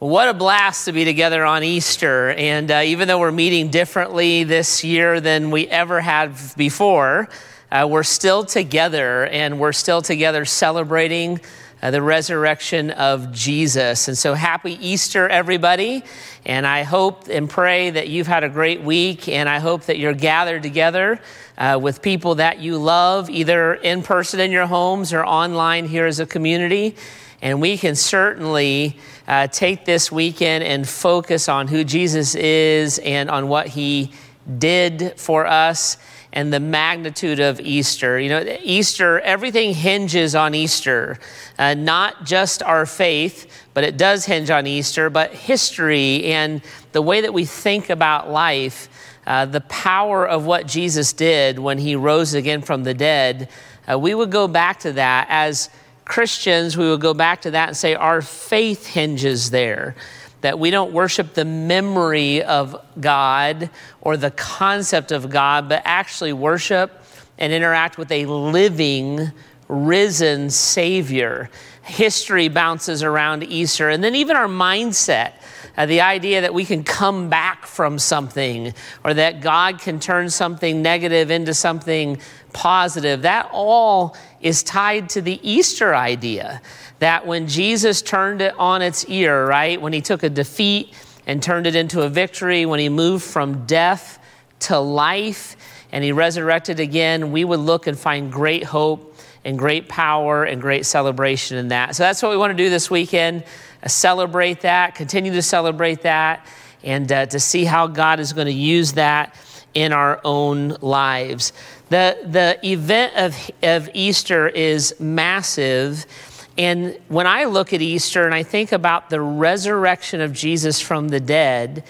What a blast to be together on Easter. And uh, even though we're meeting differently this year than we ever have before, uh, we're still together and we're still together celebrating uh, the resurrection of Jesus. And so happy Easter, everybody. And I hope and pray that you've had a great week. And I hope that you're gathered together uh, with people that you love, either in person in your homes or online here as a community. And we can certainly uh, take this weekend and focus on who Jesus is and on what he did for us and the magnitude of Easter. You know, Easter, everything hinges on Easter, uh, not just our faith, but it does hinge on Easter, but history and the way that we think about life, uh, the power of what Jesus did when he rose again from the dead. Uh, we would go back to that as Christians, we would go back to that and say our faith hinges there. That we don't worship the memory of God or the concept of God, but actually worship and interact with a living, risen Savior. History bounces around Easter, and then even our mindset. Uh, the idea that we can come back from something or that God can turn something negative into something positive, that all is tied to the Easter idea that when Jesus turned it on its ear, right, when he took a defeat and turned it into a victory, when he moved from death to life and he resurrected again, we would look and find great hope and great power and great celebration in that. So that's what we want to do this weekend uh, celebrate that, continue to celebrate that, and uh, to see how God is going to use that in our own lives. The, the event of, of Easter is massive. And when I look at Easter and I think about the resurrection of Jesus from the dead,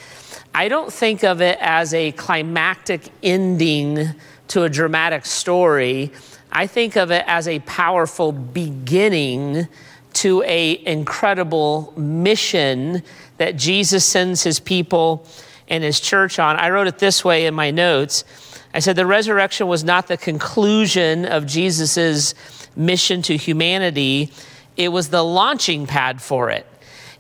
I don't think of it as a climactic ending to a dramatic story. I think of it as a powerful beginning to a incredible mission that Jesus sends his people and his church on. I wrote it this way in my notes. I said the resurrection was not the conclusion of Jesus' mission to humanity, it was the launching pad for it.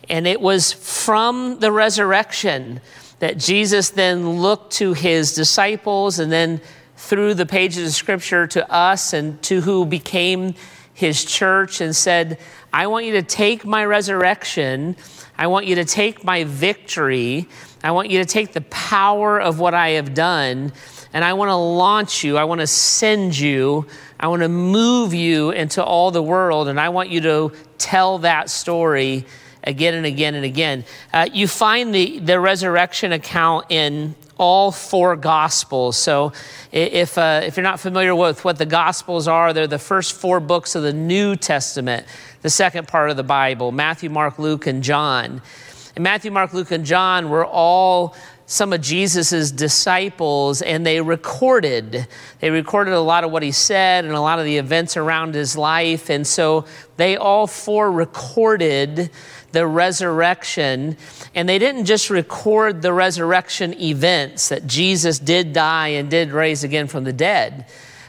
And it was from the resurrection that Jesus then looked to his disciples and then through the pages of scripture to us and to who became his church and said, I want you to take my resurrection. I want you to take my victory. I want you to take the power of what I have done. And I want to launch you. I want to send you. I want to move you into all the world. And I want you to tell that story again and again and again. Uh, you find the, the resurrection account in all four gospels. So if, uh, if you're not familiar with what the gospels are, they're the first four books of the New Testament, the second part of the Bible Matthew, Mark, Luke, and John. And Matthew, Mark, Luke, and John were all some of Jesus's disciples and they recorded. They recorded a lot of what he said and a lot of the events around his life. And so they all four recorded the resurrection. And they didn't just record the resurrection events that Jesus did die and did raise again from the dead,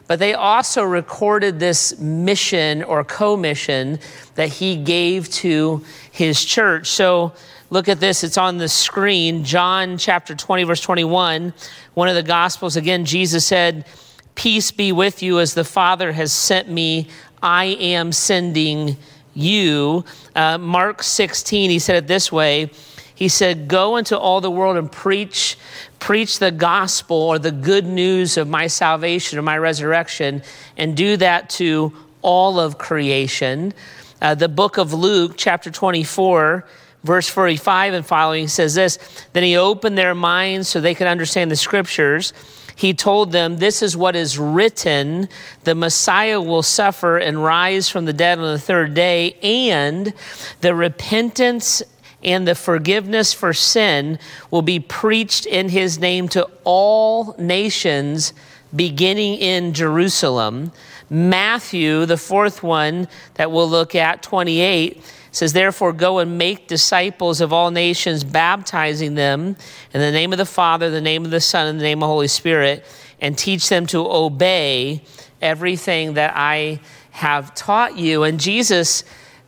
but they also recorded this mission or co-mission that he gave to his church. So look at this, it's on the screen. John chapter 20, verse 21, one of the Gospels. Again, Jesus said, Peace be with you as the Father has sent me, I am sending you. Uh, Mark 16, he said it this way. He said, Go into all the world and preach, preach the gospel or the good news of my salvation or my resurrection, and do that to all of creation. Uh, the book of Luke, chapter 24, verse 45 and following says this Then he opened their minds so they could understand the scriptures he told them, This is what is written the Messiah will suffer and rise from the dead on the third day, and the repentance and the forgiveness for sin will be preached in his name to all nations, beginning in Jerusalem. Matthew, the fourth one that we'll look at, 28 says, Therefore, go and make disciples of all nations, baptizing them in the name of the Father, the name of the Son, and the name of the Holy Spirit, and teach them to obey everything that I have taught you. And Jesus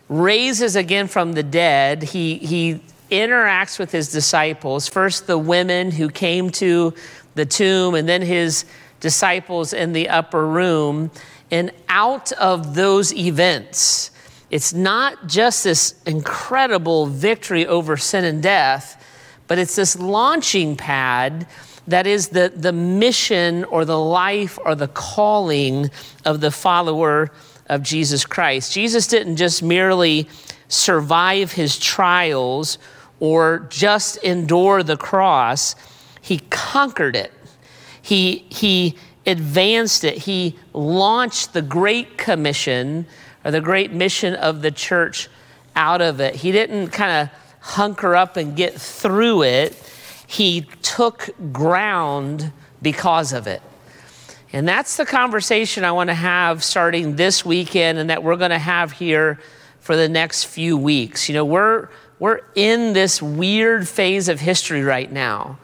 raises again from the dead. He, he interacts with his disciples. First, the women who came to the tomb, and then his disciples in the upper room. And out of those events, it's not just this incredible victory over sin and death, but it's this launching pad that is the, the mission or the life or the calling of the follower of Jesus Christ. Jesus didn't just merely survive his trials or just endure the cross, he conquered it. He, he advanced it. He launched the Great Commission or the great mission of the church out of it. He didn't kind of hunker up and get through it, he took ground because of it. And that's the conversation I want to have starting this weekend and that we're going to have here for the next few weeks. You know, we're, we're in this weird phase of history right now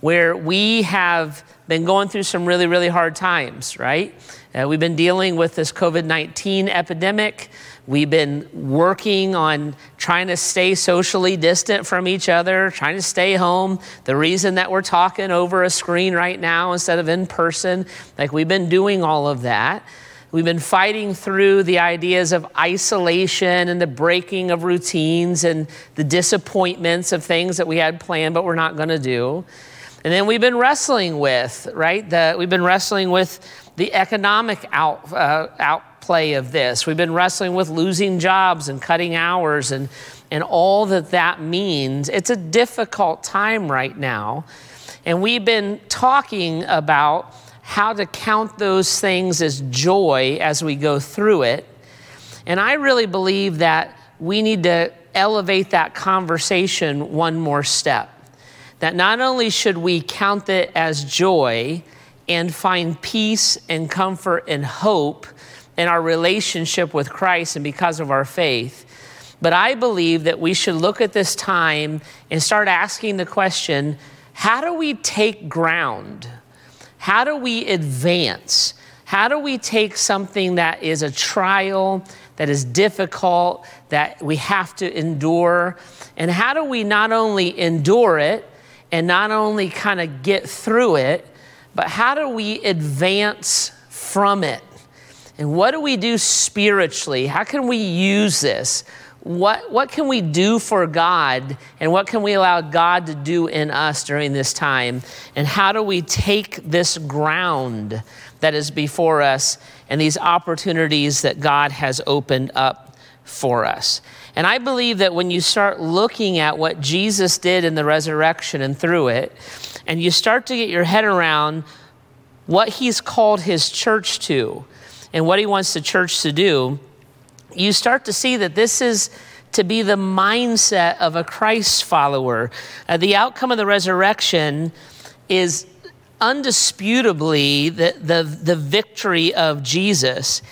where we have been going through some really, really hard times, right? Uh, we've been dealing with this COVID 19 epidemic. We've been working on trying to stay socially distant from each other, trying to stay home. The reason that we're talking over a screen right now instead of in person, like we've been doing all of that. We've been fighting through the ideas of isolation and the breaking of routines and the disappointments of things that we had planned but we're not going to do. And then we've been wrestling with, right? The, we've been wrestling with the economic out, uh, outplay of this. We've been wrestling with losing jobs and cutting hours and, and all that that means. It's a difficult time right now. And we've been talking about how to count those things as joy as we go through it. And I really believe that we need to elevate that conversation one more step that not only should we count it as joy and find peace and comfort and hope in our relationship with Christ and because of our faith, but I believe that we should look at this time and start asking the question how do we take ground? How do we advance? How do we take something that is a trial, that is difficult, that we have to endure? And how do we not only endure it, and not only kind of get through it, but how do we advance from it? And what do we do spiritually? How can we use this? What, what can we do for God? And what can we allow God to do in us during this time? And how do we take this ground that is before us and these opportunities that God has opened up for us? And I believe that when you start looking at what Jesus did in the resurrection and through it, and you start to get your head around what he's called his church to and what he wants the church to do, you start to see that this is to be the mindset of a Christ follower. Uh, the outcome of the resurrection is undisputably the, the, the victory of Jesus.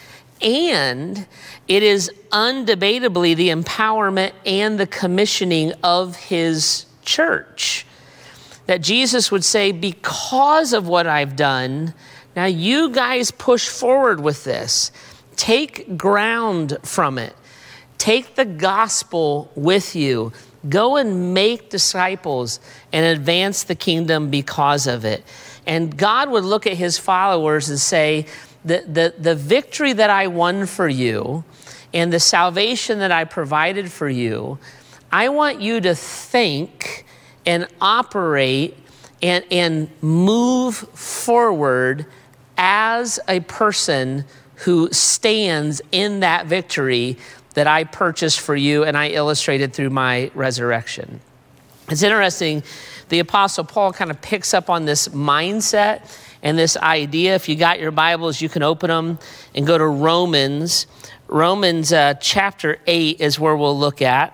And it is undebatably the empowerment and the commissioning of his church. That Jesus would say, Because of what I've done, now you guys push forward with this. Take ground from it. Take the gospel with you. Go and make disciples and advance the kingdom because of it. And God would look at his followers and say, the, the, the victory that I won for you and the salvation that I provided for you, I want you to think and operate and, and move forward as a person who stands in that victory that I purchased for you and I illustrated through my resurrection. It's interesting, the Apostle Paul kind of picks up on this mindset and this idea. If you got your Bibles, you can open them and go to Romans. Romans uh, chapter 8 is where we'll look at.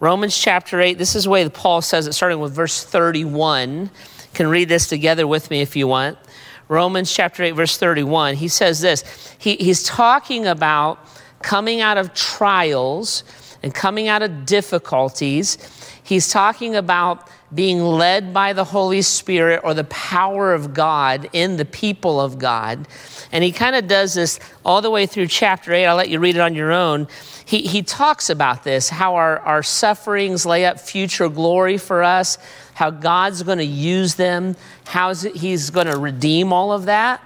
Romans chapter 8, this is the way Paul says it, starting with verse 31. You can read this together with me if you want. Romans chapter 8, verse 31. He says this he, He's talking about coming out of trials and coming out of difficulties. He's talking about being led by the Holy Spirit or the power of God in the people of God. And he kind of does this all the way through chapter 8. I'll let you read it on your own. He, he talks about this, how our, our sufferings lay up future glory for us, how God's going to use them, how he's going to redeem all of that.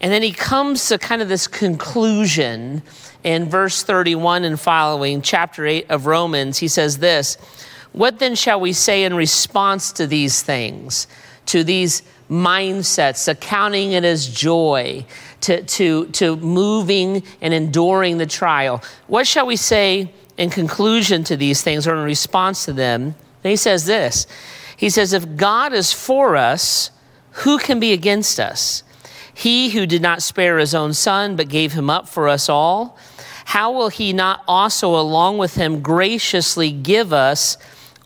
And then he comes to kind of this conclusion in verse 31 and following, chapter 8 of Romans. He says this What then shall we say in response to these things, to these mindsets, accounting it as joy, to, to, to moving and enduring the trial? What shall we say in conclusion to these things or in response to them? And he says this He says, If God is for us, who can be against us? He who did not spare his own son, but gave him up for us all, how will he not also, along with him, graciously give us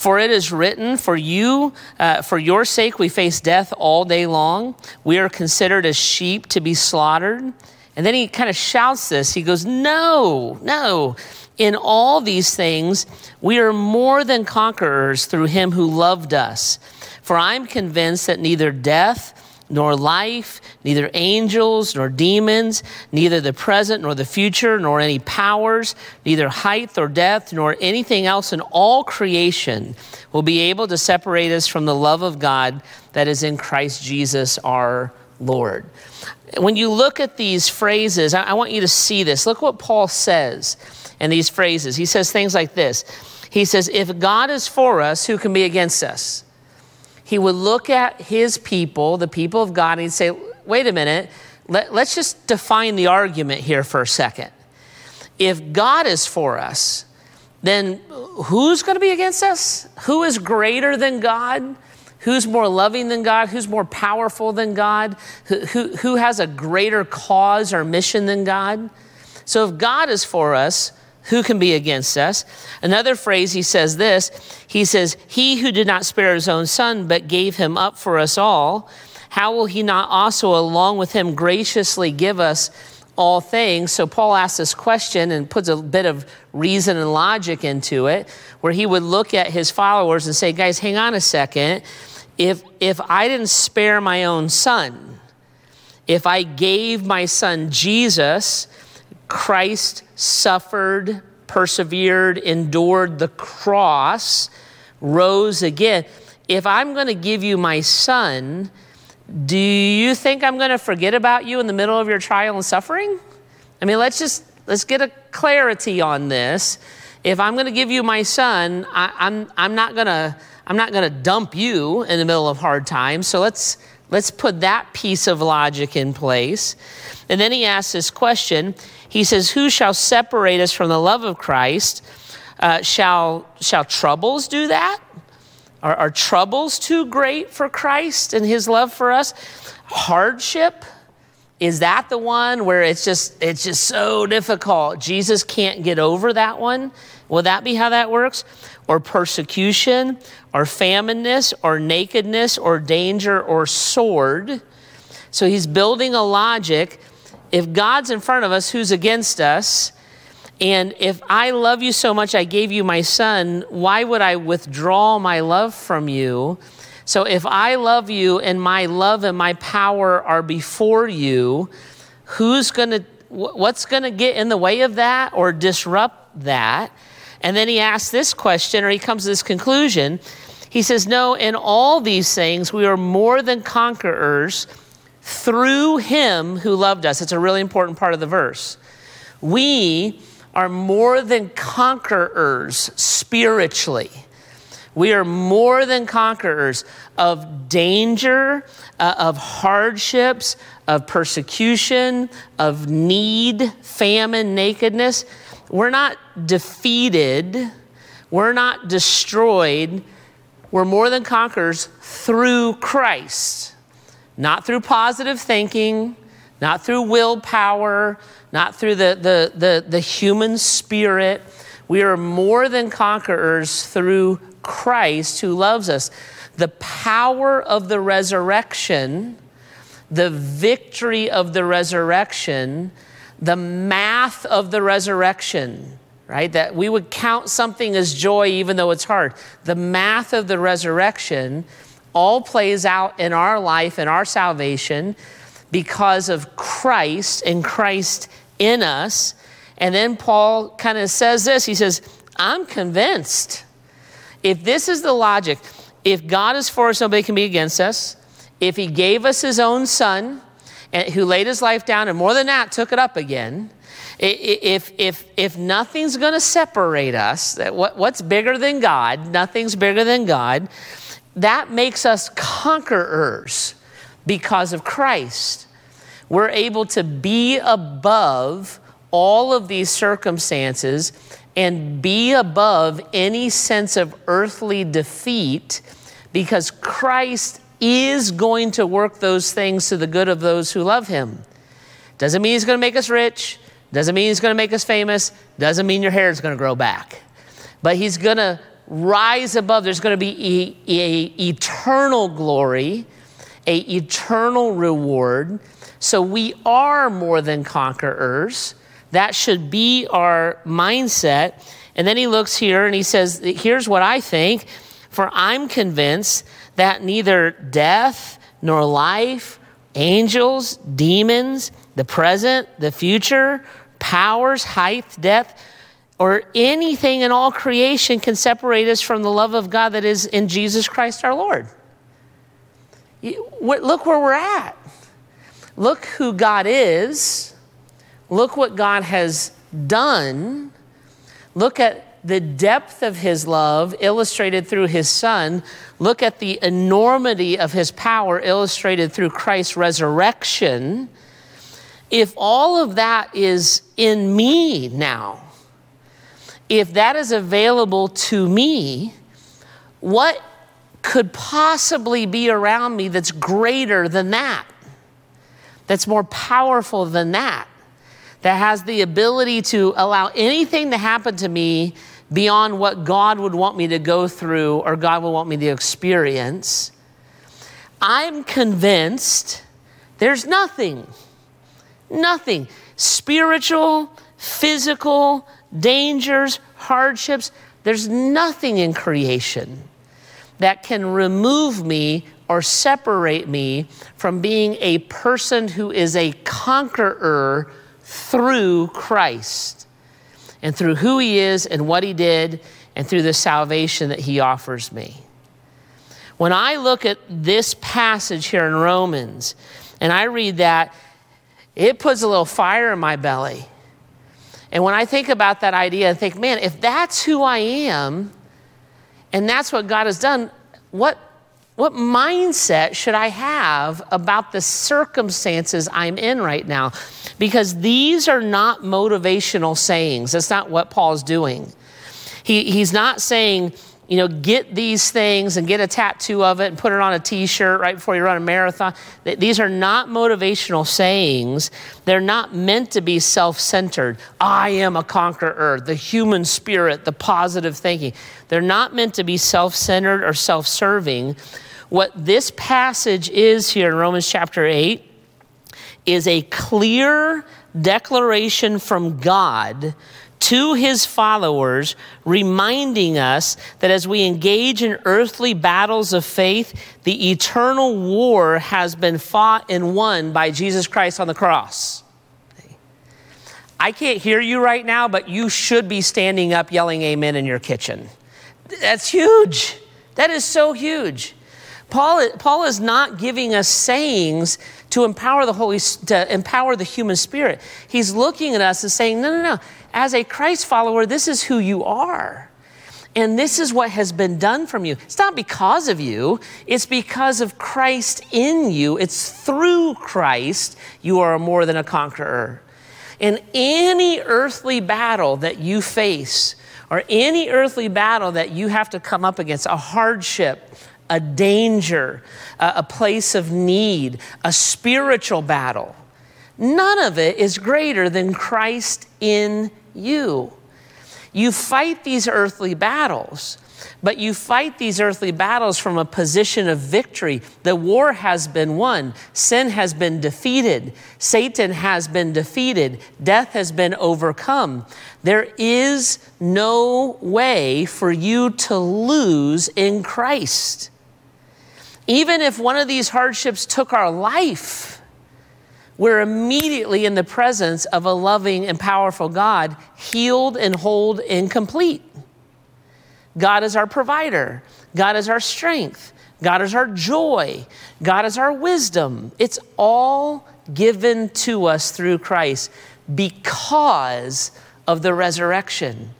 For it is written, For you, uh, for your sake, we face death all day long. We are considered as sheep to be slaughtered. And then he kind of shouts this. He goes, No, no. In all these things, we are more than conquerors through him who loved us. For I'm convinced that neither death, nor life, neither angels nor demons, neither the present nor the future, nor any powers, neither height or depth, nor anything else in all creation will be able to separate us from the love of God that is in Christ Jesus our Lord. When you look at these phrases, I want you to see this. Look what Paul says in these phrases. He says things like this He says, If God is for us, who can be against us? He would look at his people, the people of God, and he'd say, wait a minute, let, us just define the argument here for a second. If God is for us, then who's going to be against us? Who is greater than God? Who's more loving than God? Who's more powerful than God? Who, who, who has a greater cause or mission than God? So if God is for us, who can be against us? Another phrase, he says this He says, He who did not spare his own son, but gave him up for us all, how will he not also, along with him, graciously give us all things? So Paul asks this question and puts a bit of reason and logic into it, where he would look at his followers and say, Guys, hang on a second. If, if I didn't spare my own son, if I gave my son Jesus, Christ suffered, persevered, endured the cross, rose again. If I'm going to give you my son, do you think I'm going to forget about you in the middle of your trial and suffering? I mean, let's just let's get a clarity on this. If I'm going to give you my son, I, I'm I'm not going to I'm not going to dump you in the middle of hard times. So let's let's put that piece of logic in place. And then he asks this question. He says, Who shall separate us from the love of Christ? Uh, shall, shall troubles do that? Are, are troubles too great for Christ and his love for us? Hardship? Is that the one where it's just it's just so difficult? Jesus can't get over that one. Will that be how that works? Or persecution, or famine,ness or nakedness, or danger, or sword. So he's building a logic if God's in front of us, who's against us? And if I love you so much, I gave you my son, why would I withdraw my love from you? So if I love you and my love and my power are before you, who's going to, what's going to get in the way of that or disrupt that? And then he asks this question, or he comes to this conclusion. He says, No, in all these things, we are more than conquerors through him who loved us. It's a really important part of the verse. We are more than conquerors spiritually. We are more than conquerors of danger, uh, of hardships, of persecution, of need, famine, nakedness. We're not defeated We're not destroyed. We're more than conquerors through Christ, not through positive thinking, not through willpower, not through the, the, the, the human spirit. We are more than conquerors through Christ who loves us. The power of the resurrection, the victory of the resurrection, the math of the resurrection, right? That we would count something as joy even though it's hard. The math of the resurrection all plays out in our life and our salvation because of Christ and Christ in us. And then Paul kind of says this he says, I'm convinced. If this is the logic, if God is for us, nobody can be against us. If he gave us his own son, and, who laid his life down, and more than that, took it up again. If, if, if nothing's going to separate us, what, what's bigger than God? Nothing's bigger than God. That makes us conquerors because of Christ. We're able to be above all of these circumstances and be above any sense of earthly defeat because Christ is going to work those things to the good of those who love him. Doesn't mean he's going to make us rich, doesn't mean he's going to make us famous, doesn't mean your hair is going to grow back. But he's going to rise above. There's going to be a, eternal glory, a eternal reward. So we are more than conquerors. That should be our mindset. And then he looks here and he says, Here's what I think. For I'm convinced that neither death nor life, angels, demons, the present, the future, powers, height, depth, or anything in all creation can separate us from the love of God that is in Jesus Christ our Lord. Look where we're at. Look who God is. Look what God has done. Look at the depth of his love illustrated through his son. Look at the enormity of his power illustrated through Christ's resurrection. If all of that is in me now, if that is available to me, what could possibly be around me that's greater than that? That's more powerful than that? That has the ability to allow anything to happen to me beyond what God would want me to go through or God would want me to experience, I'm convinced there's nothing, nothing spiritual, physical, dangers, hardships, there's nothing in creation that can remove me or separate me from being a person who is a conqueror through Christ and through who He is and what He did and through the salvation that He offers me. When I look at this passage here in Romans and I read that, it puts a little fire in my belly. And when I think about that idea, I think, man, if that's who I am and that's what God has done, what, what mindset should I have about the circumstances I'm in right now? because these are not motivational sayings. That's not what Paul's doing. He, he's not saying, you know, get these things and get a tattoo of it and put it on a t shirt right before you run a marathon. These are not motivational sayings. They're not meant to be self centered. I am a conqueror, the human spirit, the positive thinking. They're not meant to be self centered or self serving. What this passage is here in Romans chapter 8 is a clear declaration from God to his followers, reminding us that as we engage in earthly battles of faith, the eternal war has been fought and won by Jesus Christ on the cross. I can't hear you right now, but you should be standing up yelling amen in your kitchen. That's huge. That is so huge. Paul, Paul is not giving us sayings to empower the Holy, to empower the human spirit. He's looking at us and saying, no, no, no. As a Christ follower, this is who you are. And this is what has been done from you. It's not because of you, it's because of Christ in you. It's through Christ you are more than a conqueror. In any earthly battle that you face, or any earthly battle that you have to come up against, a hardship, a danger, a, place of need, a spiritual battle, none of it is greater than Christ in you. You fight these earthly battles but you fight these earthly battles from a position of victory. The war has been won, sin has been defeated, Satan has been defeated, death has been overcome. There is no way for you to lose in Christ. Even if one of these hardships took our life, we're immediately in the presence of a loving and powerful God, healed and whole and complete. God is our provider, God is our strength, God is our joy, God is our wisdom. It's all given to us through Christ because of the resurrection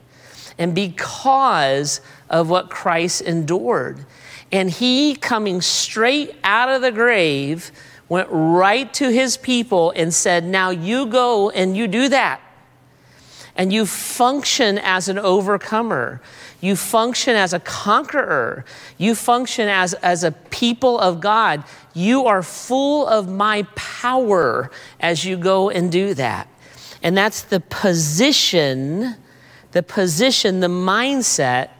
and because of what Christ endured. And he, coming straight out of the grave, went right to his people and said, Now you go and you do that. And you function as an overcomer. You function as a conqueror. You function as, as a people of God. You are full of my power as you go and do that. And that's the position, the position, the mindset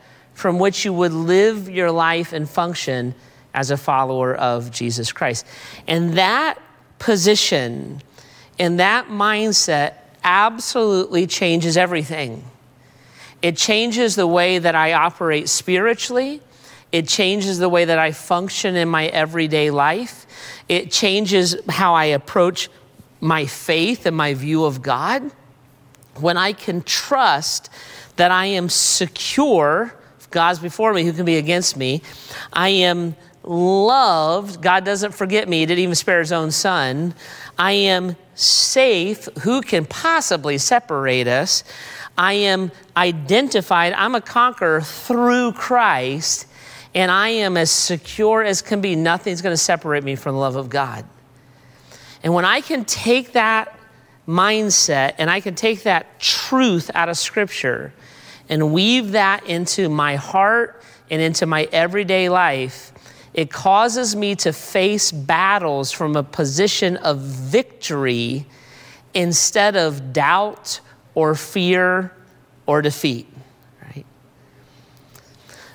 from which you would live your life and function as a follower of Jesus Christ. And that position and that mindset absolutely changes everything. It changes the way that I operate spiritually. It changes the way that I function in my everyday life. It changes how I approach my faith and my view of God. When I can trust that I am secure, God's before me, who can be against me? I am loved. God doesn't forget me, He didn't even spare His own Son. I am safe. Who can possibly separate us? I am identified, I'm a conqueror through Christ, and I am as secure as can be. Nothing's going to separate me from the love of God. And when I can take that mindset and I can take that truth out of Scripture and weave that into my heart and into my everyday life, it causes me to face battles from a position of victory instead of doubt or fear or defeat. Right?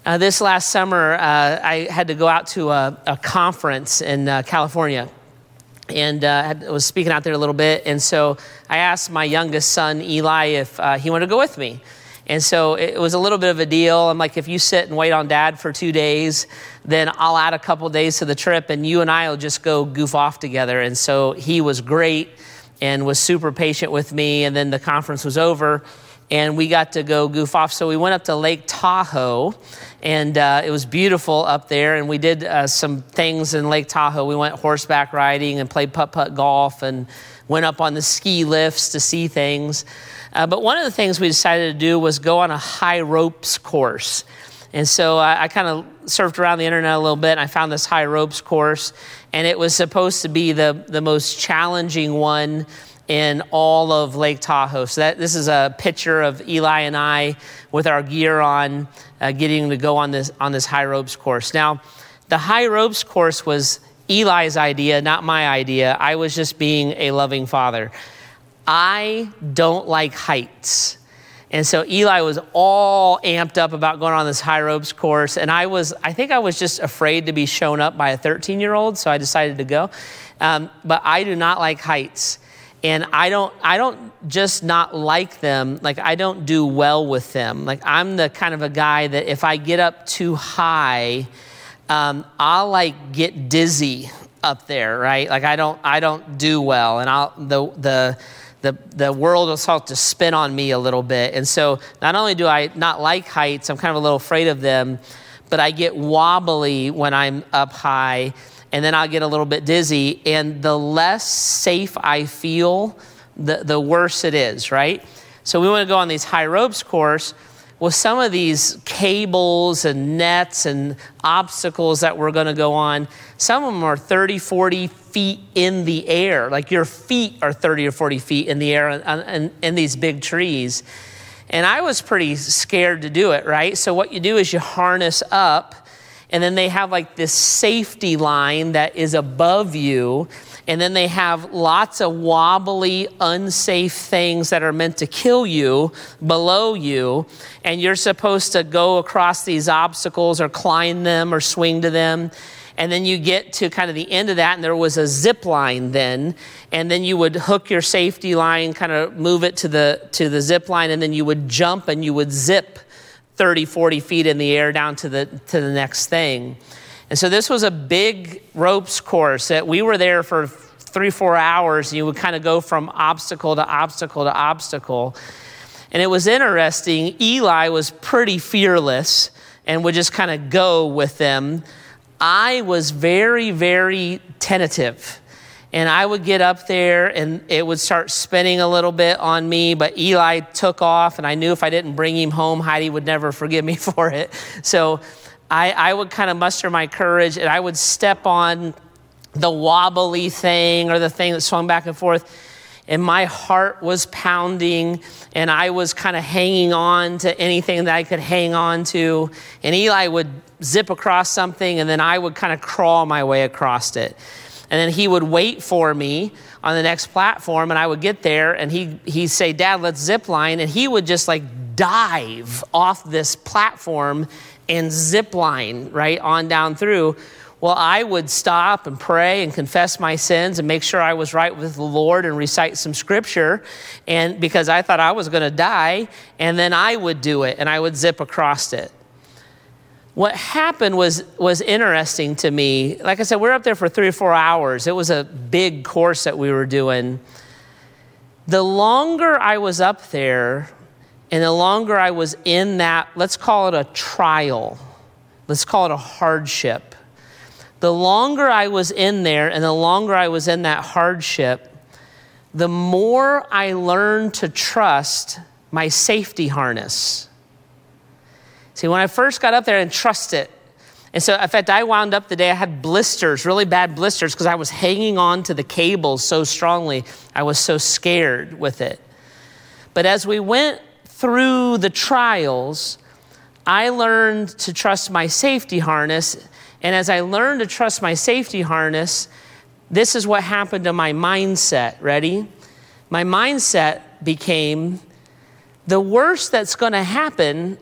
Uh, this last summer, uh, I had to go out to a, a conference in uh, California and uh, I was speaking out there a little bit. And so I asked my youngest son, Eli, if uh, he wanted to go with me. And so it was a little bit of a deal. I'm like, if you sit and wait on dad for two days, then I'll add a couple days to the trip and you and I will just go goof off together. And so he was great and was super patient with me. And then the conference was over and we got to go goof off. So we went up to Lake Tahoe, and uh, it was beautiful up there. And we did uh, some things in Lake Tahoe. We went horseback riding and played putt putt golf and went up on the ski lifts to see things. Uh, but one of the things we decided to do was go on a high ropes course. And so I, I kind of surfed around the internet a little bit and I found this high ropes course. And it was supposed to be the, the most challenging one in all of Lake Tahoe. So that, this is a picture of Eli and I with our gear on, uh, getting to go on this, on this high ropes course. Now, the high ropes course was Eli's idea, not my idea. I was just being a loving father. I don't like heights. And so Eli was all amped up about going on this high ropes course. And I was, I think I was just afraid to be shown up by a 13 year old, so I decided to go. Um, but I do not like heights. And I don't, I don't just not like them, like I don't do well with them. Like I'm the kind of a guy that if I get up too high, um, I'll like get dizzy up there, right? Like I don't, I don't do well. And I'll, the, the, the, the world will start to spin on me a little bit. And so not only do I not like heights, I'm kind of a little afraid of them, but I get wobbly when I'm up high and then I'll get a little bit dizzy. And the less safe I feel, the, the worse it is, right? So we want to go on these high ropes course with some of these cables and nets and obstacles that we're going to go on. Some of them are 30, 40 feet in the air. Like your feet are 30 or 40 feet in the air in, in these big trees. And I was pretty scared to do it, right? So, what you do is you harness up, and then they have like this safety line that is above you. And then they have lots of wobbly, unsafe things that are meant to kill you below you. And you're supposed to go across these obstacles or climb them or swing to them. And then you get to kind of the end of that, and there was a zip line then. And then you would hook your safety line, kind of move it to the, to the zip line, and then you would jump and you would zip 30, 40 feet in the air down to the, to the next thing. And so this was a big ropes course that we were there for three, four hours, and you would kind of go from obstacle to obstacle to obstacle. And it was interesting. Eli was pretty fearless and would just kind of go with them. I was very, very tentative. And I would get up there and it would start spinning a little bit on me, but Eli took off, and I knew if I didn't bring him home, Heidi would never forgive me for it. So I, I would kind of muster my courage and I would step on the wobbly thing or the thing that swung back and forth. And my heart was pounding, and I was kind of hanging on to anything that I could hang on to. And Eli would zip across something, and then I would kind of crawl my way across it. And then he would wait for me on the next platform, and I would get there, and he, he'd say, Dad, let's zip line. And he would just like dive off this platform and zip line right on down through. Well, I would stop and pray and confess my sins and make sure I was right with the Lord and recite some scripture. And because I thought I was going to die, and then I would do it and I would zip across it what happened was was interesting to me. Like I said, we are up there for three or four hours. It was a big course that we were doing. The longer I was up there, and the longer I was in that, let's call it a trial, let's call it a hardship. The longer I was in there, and the longer I was in that hardship, the more I learned to trust my safety harness. See, when I first got up there and trust it, and so, in fact, I wound up the day I had blisters, really bad blisters, because I was hanging on to the cables so strongly. I was so scared with it. But as we went through the trials, I learned to trust my safety harness. And as I learned to trust my safety harness, this is what happened to my mindset. Ready? My mindset became the worst that's going to happen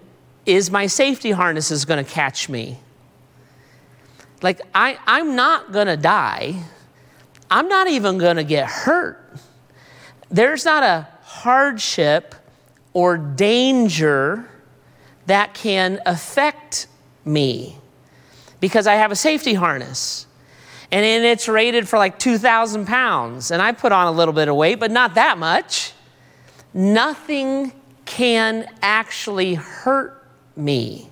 is my safety harness is going to catch me. Like, I, I'm not going to die. I'm not even going to get hurt. There's not a hardship or danger that can affect me because I have a safety harness. And it's rated for like 2,000 pounds. And I put on a little bit of weight, but not that much. Nothing can actually hurt me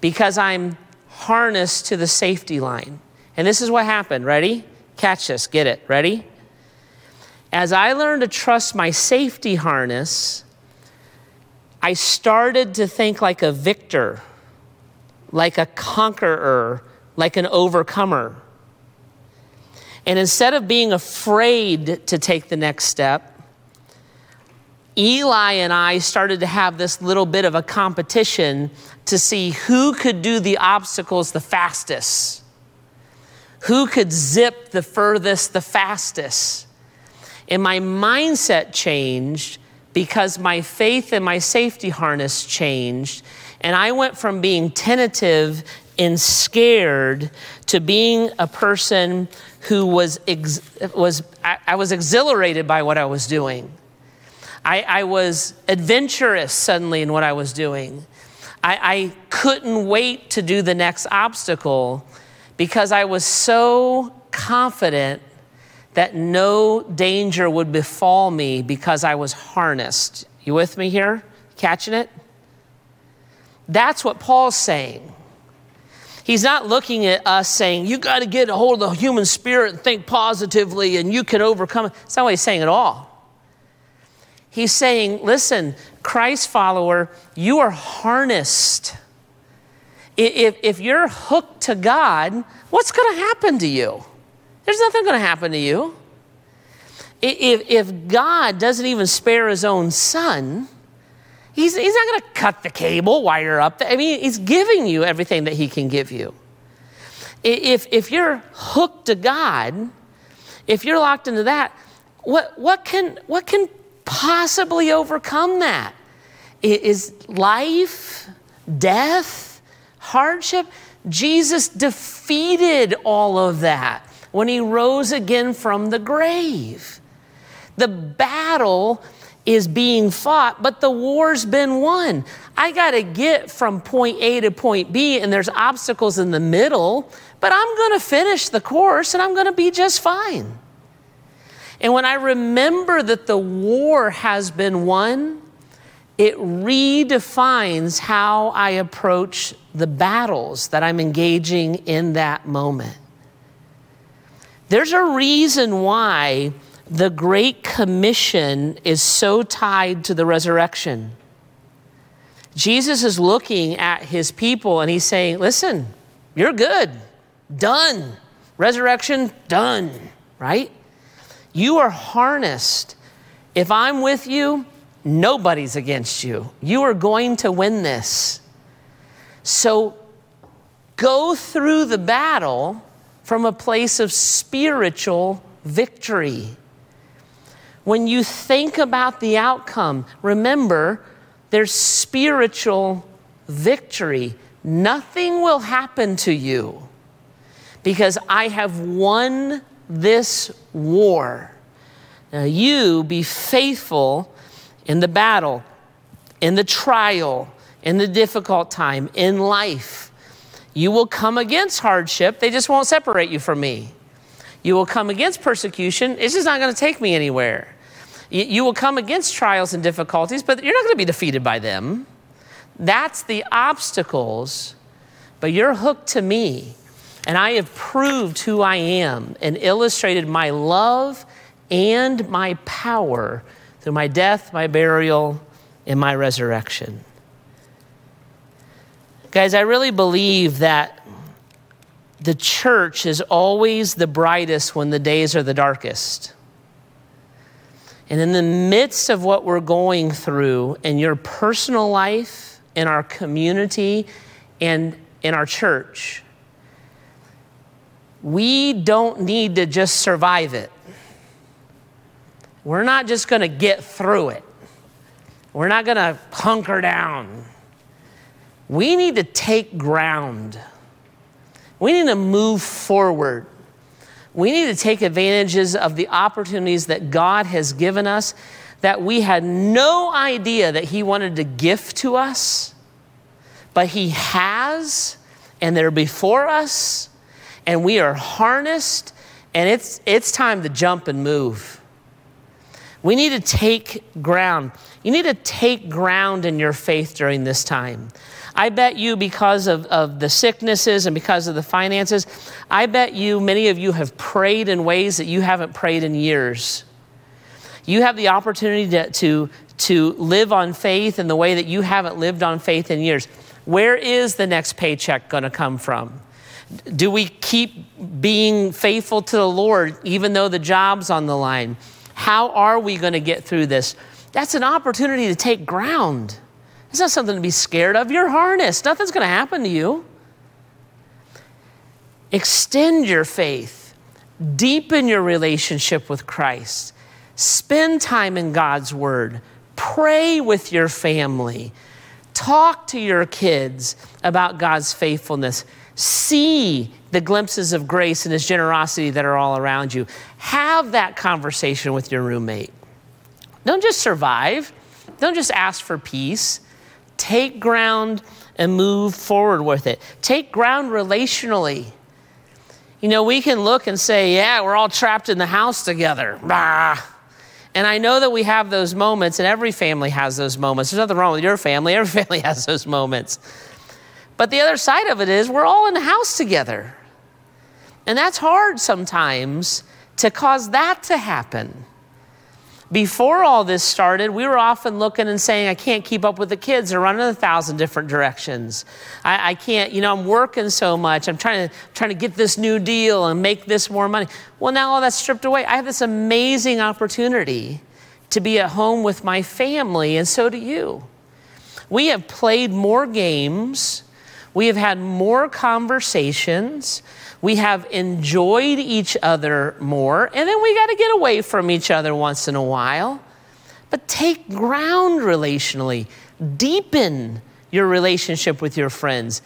because I'm harnessed to the safety line. And this is what happened. Ready? Catch this. Get it. Ready? As I learned to trust my safety harness, I started to think like a victor, like a conqueror, like an overcomer. And instead of being afraid to take the next step, Eli and I started to have this little bit of a competition to see who could do the obstacles the fastest, who could zip the furthest the fastest. And my mindset changed because my faith and my safety harness changed. And I went from being tentative and scared to being a person who was, ex- was I, I was exhilarated by what I was doing. I, I was adventurous suddenly in what I was doing. I, I couldn't wait to do the next obstacle because I was so confident that no danger would befall me because I was harnessed. You with me here? Catching it? That's what Paul's saying. He's not looking at us saying, you got to get a hold of the human spirit and think positively and you can overcome it. That's not what he's saying at all. He's saying, listen, Christ follower, you are harnessed. If, if you're hooked to God, what's going to happen to you? There's nothing going to happen to you. If, if God doesn't even spare his own son, He's, he's not going to cut the cable while you're up there. I mean, he's giving you everything that he can give you. If, if you're hooked to God, if you're locked into that, what, what, can, what can possibly overcome that? Is life, death, hardship? Jesus defeated all of that when he rose again from the grave. The battle is being fought, but the war's been won. I got to get from point A to point B, and there's obstacles in the middle, but I'm going to finish the course and I'm going to be just fine. And when I remember that the war has been won, it redefines how I approach the battles that I'm engaging in that moment. There's a reason why the Great Commission is so tied to the resurrection. Jesus is looking at his people and he's saying, Listen, you're good, done. Resurrection, done, right? You are harnessed. If I'm with you, nobody's against you. You are going to win this. So go through the battle from a place of spiritual victory. When you think about the outcome, remember there's spiritual victory. Nothing will happen to you because I have won this war. Now, you be faithful in the battle, in the trial, in the difficult time, in life. You will come against hardship, they just won't separate you from me. You will come against persecution, it's just not going to take me anywhere. You will come against trials and difficulties, but you're not going to be defeated by them. That's the obstacles, but you're hooked to me. And I have proved who I am and illustrated my love and my power through my death, my burial, and my resurrection. Guys, I really believe that the church is always the brightest when the days are the darkest. And in the midst of what we're going through in your personal life, in our community, and in our church, we don't need to just survive it. We're not just going to get through it. We're not going to hunker down. We need to take ground. We need to move forward we need to take advantages of the opportunities that God has given us that we had no idea that He wanted to gift to us, but He has, and they're before us, and we are harnessed, and it's, it's time to jump and move. We need to take ground. You need to take ground in your faith during this time. I bet you, because of, of the sicknesses and because of the finances, I bet you, many of you have prayed in ways that you haven't prayed in years. You have the opportunity to, to, to live on faith in the way that you haven't lived on faith in years. Where is the next paycheck going to come from? Do we keep being faithful to the Lord even though the job's on the line? How are we going to get through this? That's an opportunity to take ground. It's not something to be scared of. You're harnessed, nothing's going to happen to you. Extend your faith, deepen your relationship with Christ, spend time in God's Word, pray with your family, talk to your kids about God's faithfulness, see the glimpses of grace and His generosity that are all around you. Have that conversation with your roommate. Don't just survive, don't just ask for peace take ground and move forward with it. Take ground relationally. You know, we can look and say, yeah, we're all trapped in the house together. Bah. And I know that we have those moments, and every family has those moments. There's nothing wrong with your family, every family has those moments. But the other side of it is we're all in the house together. And that's hard sometimes to cause that to happen. Before all this started, we were often looking and saying, I can't keep up with the kids. They're running a thousand different directions. I, I, can't, you know, I'm working so much. I'm trying to, trying to get this new deal and make this more money. Well, now all that's stripped away. I have this amazing opportunity to be at home with my family, and so do you. We have played more games. We have had more conversations. We have enjoyed each other more. And then we got to get away from each other once in a while. But take ground relationally, deepen your relationship with your friends,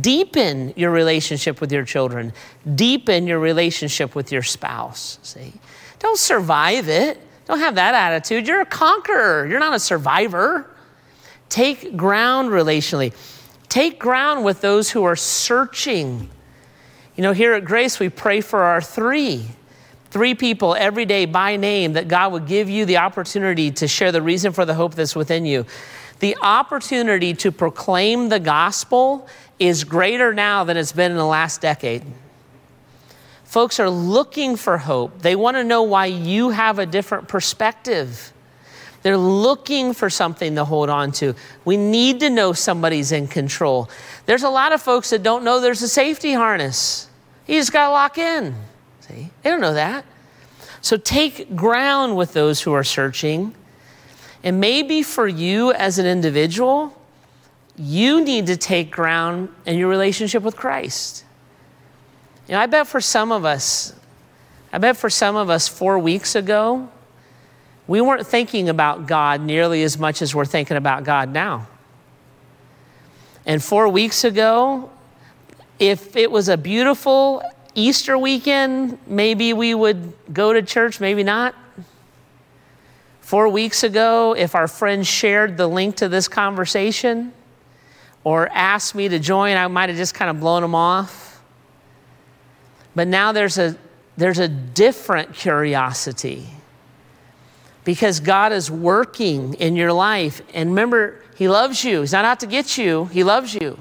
deepen your relationship with your children, deepen your relationship with your spouse. See? Don't survive it. Don't have that attitude. You're a conqueror, you're not a survivor. Take ground relationally. Take ground with those who are searching. You know, here at Grace, we pray for our three. Three people every day by name that God would give you the opportunity to share the reason for the hope that's within you. The opportunity to proclaim the gospel is greater now than it's been in the last decade. Folks are looking for hope. They want to know why you have a different perspective. They're looking for something to hold on to. We need to know somebody's in control. There's a lot of folks that don't know there's a safety harness. You just got to lock in. See, they don't know that. So take ground with those who are searching. And maybe for you as an individual, you need to take ground in your relationship with Christ. You know, I bet for some of us, I bet for some of us four weeks ago, we weren't thinking about God nearly as much as we're thinking about God now. And four weeks ago, if it was a beautiful Easter weekend, maybe we would go to church, maybe not. Four weeks ago, if our friends shared the link to this conversation or asked me to join, I might have just kind of blown them off. But now there's a, there's a different curiosity because God is working in your life. And remember, He loves you. He's not out to get you, He loves you.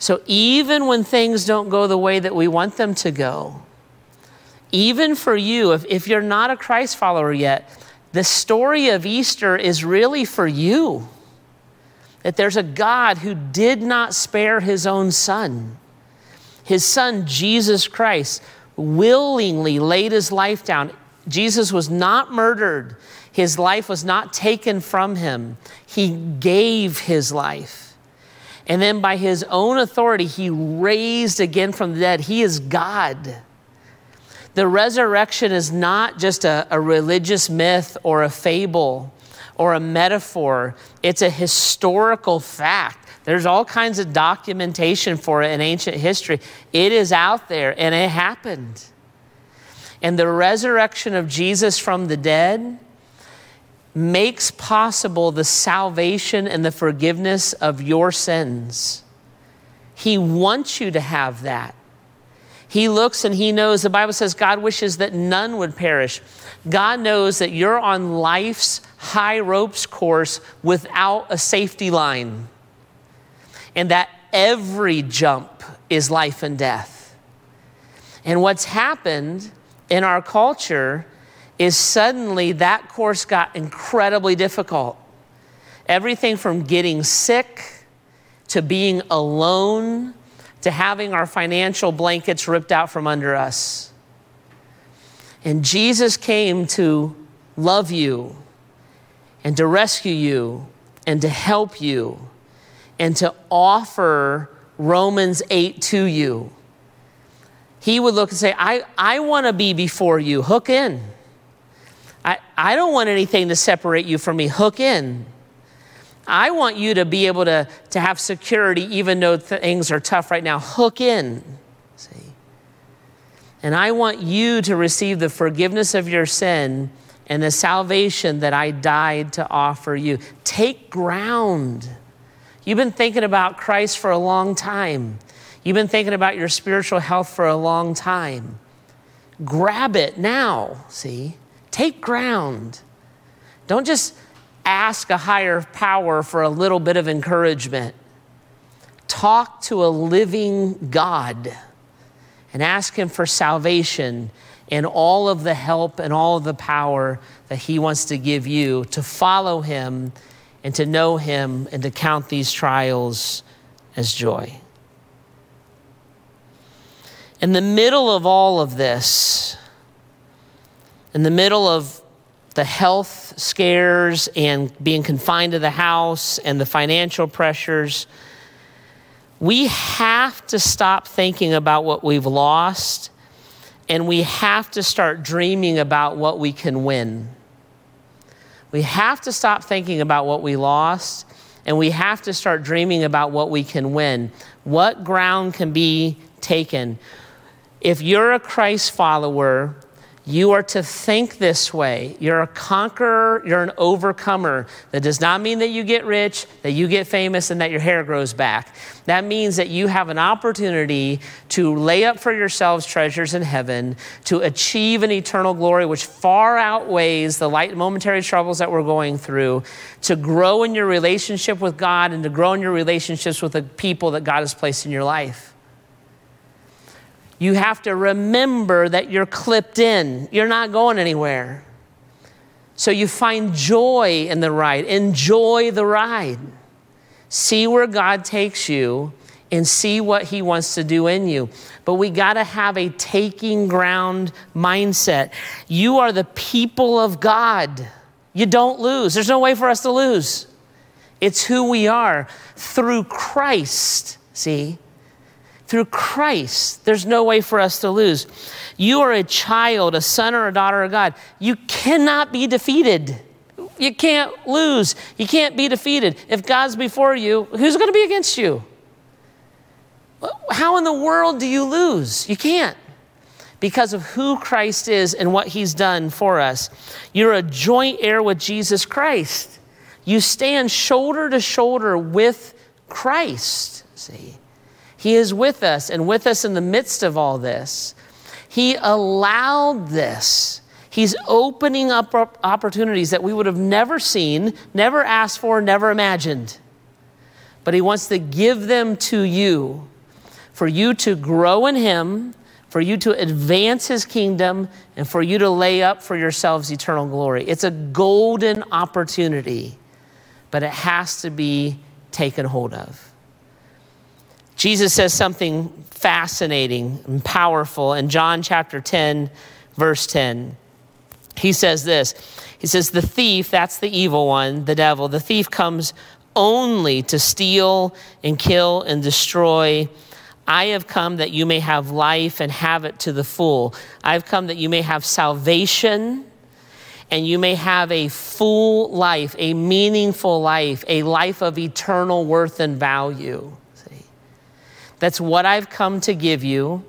So even when things don't go the way that we want them to go, even for you, if, if you're not a Christ follower yet, the story of Easter is really for you. That there's a God who did not spare his own son. His son, Jesus Christ, willingly laid his life down Jesus was not murdered, his life was not taken from him. He gave his life. And then by his own authority, he raised again from the dead. He is God. The resurrection is not just a, a religious myth or a fable or a metaphor, it's a historical fact. There's all kinds of documentation for it in ancient history. It is out there and it happened and the resurrection of Jesus from the dead makes possible the salvation and the forgiveness of your sins. He wants you to have that. He looks and he knows, the Bible says God wishes that none would perish. God knows that you're on life's high ropes course without a safety line, and that every jump is life and death. And what's happened in our culture is suddenly that course got incredibly difficult. Everything from getting sick to being alone to having our financial blankets ripped out from under us. And Jesus came to love you and to rescue you and to help you and to offer Romans 8 to you he would look and say, I, I want to be before you. Hook in. I, I don't want anything to separate you from me. Hook in. I want you to be able to, to have security even though things are tough right now. Hook in. See? And I want you to receive the forgiveness of your sin and the salvation that I died to offer you. Take ground. You've been thinking about Christ for a long time. You've been thinking about your spiritual health for a long time. Grab it now, see? Take ground. Don't just ask a higher power for a little bit of encouragement. Talk to a living God and ask Him for salvation and all of the help and all of the power that He wants to give you to follow Him and to know Him and to count these trials as joy. In the middle of all of this, in the middle of the health scares and being confined to the house and the financial pressures, we have to stop thinking about what we've lost and we have to start dreaming about what we can win. We have to stop thinking about what we lost and we have to start dreaming about what we can win. What ground can be taken? If you're a Christ follower, you are to think this way. You're a conqueror, you're an overcomer. That does not mean that you get rich, that you get famous, and that your hair grows back. That means that you have an opportunity to lay up for yourselves treasures in heaven, to achieve an eternal glory which far outweighs the light momentary troubles that we're going through, to grow in your relationship with God and to grow in your relationships with the people that God has placed in your life you have to remember that you're clipped in, you're not going anywhere. So you find joy in the ride, enjoy the ride. See where God takes you and see what He wants to do in you. But we got to have a taking ground mindset. You are the people of God. You don't lose. There's no way for us to lose. It's who we are through Christ, see? Through Christ, there's no way for us to lose. You are a child, a son or a daughter of God. You cannot be defeated. You can't lose. You can't be defeated. If God's before you, who's going to be against you? How in the world do you lose? You can't because of who Christ is and what he's done for us. You're a joint heir with Jesus Christ. You stand shoulder to shoulder with Christ. See? He is with us and with us in the midst of all this. He allowed this. He's opening up opportunities that we would have never seen, never asked for, never imagined. But He wants to give them to you for you to grow in Him, for you to advance His kingdom, and for you to lay up for yourselves eternal glory. It's a golden opportunity, but it has to be taken hold of. Jesus says something fascinating and powerful in John chapter 10, verse 10. He says this He says, The thief, that's the evil one, the devil, the thief comes only to steal and kill and destroy. I have come that you may have life and have it to the full. I've come that you may have salvation and you may have a full life, a meaningful life, a life of eternal worth and value. That's what I've come to give you.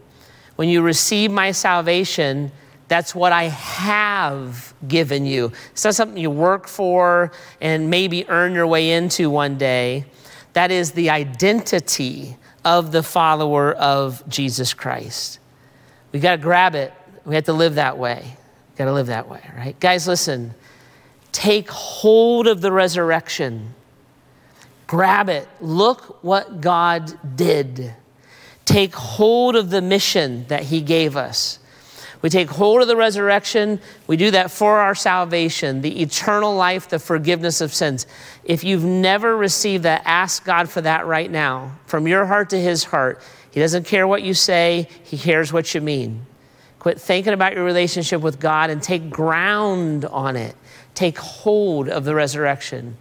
When you receive my salvation, that's what I have given you. It's not something you work for and maybe earn your way into one day. That is the identity of the follower of Jesus Christ. We got to grab it. We have to live that way. Got to live that way, right? Guys, listen. Take hold of the resurrection. Grab it. Look what God did. Take hold of the mission that He gave us. We take hold of the resurrection. We do that for our salvation, the eternal life, the forgiveness of sins. If you've never received that, ask God for that right now, from your heart to His heart. He doesn't care what you say, He cares what you mean. Quit thinking about your relationship with God and take ground on it. Take hold of the resurrection.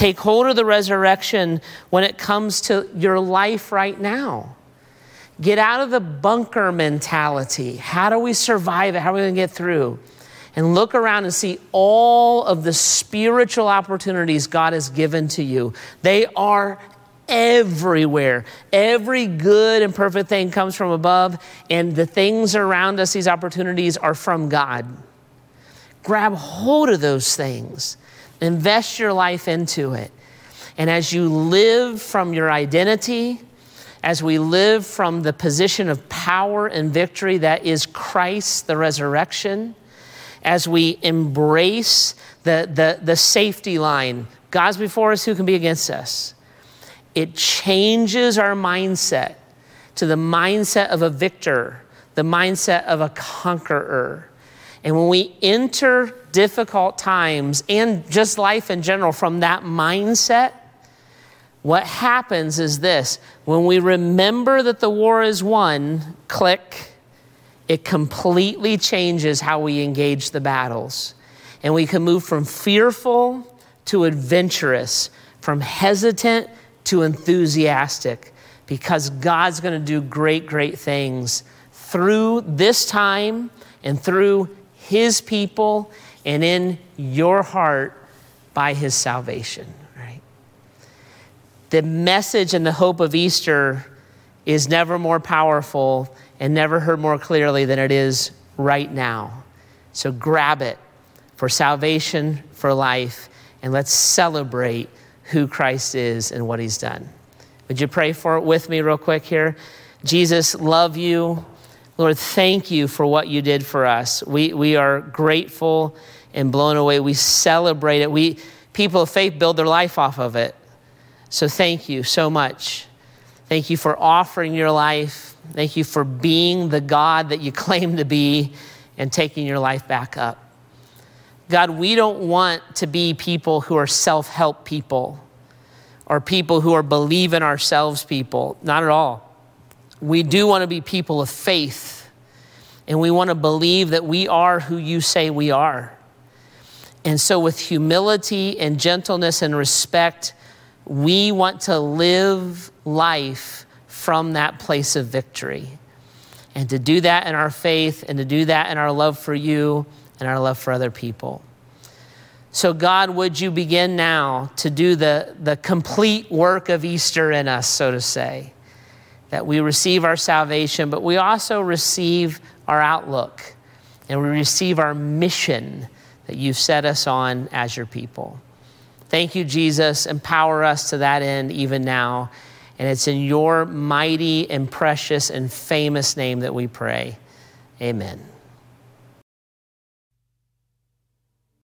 Take hold of the resurrection when it comes to your life right now. Get out of the bunker mentality. How do we survive it? How are we going to get through? And look around and see all of the spiritual opportunities God has given to you. They are everywhere. Every good and perfect thing comes from above, and the things around us, these opportunities, are from God. Grab hold of those things, invest your life into it. And as you live from your identity, as we live from the position of power and victory that is Christ, the resurrection, as we embrace the, the, the safety line God's before us, who can be against us? It changes our mindset to the mindset of a victor, the mindset of a conqueror. And when we enter difficult times and just life in general from that mindset, what happens is this when we remember that the war is won, click, it completely changes how we engage the battles. And we can move from fearful to adventurous, from hesitant to enthusiastic, because God's going to do great, great things through this time and through His people and in your heart by His salvation, right? The message and the hope of Easter is never more powerful and never heard more clearly than it is right now. So grab it for salvation, for life, and let's celebrate who Christ is and what he's done. Would you pray for it with me, real quick here? Jesus, love you. Lord, thank you for what you did for us. We, we are grateful and blown away. We celebrate it. We, people of faith build their life off of it. So thank you so much. Thank you for offering your life. Thank you for being the God that you claim to be and taking your life back up. God, we don't want to be people who are self help people or people who are believe in ourselves people. Not at all. We do want to be people of faith and we want to believe that we are who you say we are. And so, with humility and gentleness and respect, we want to live life from that place of victory. And to do that in our faith and to do that in our love for you and our love for other people. So, God, would you begin now to do the, the complete work of Easter in us, so to say? That we receive our salvation, but we also receive our outlook and we receive our mission that you've set us on as your people. Thank you, Jesus. Empower us to that end even now. And it's in your mighty and precious and famous name that we pray. Amen.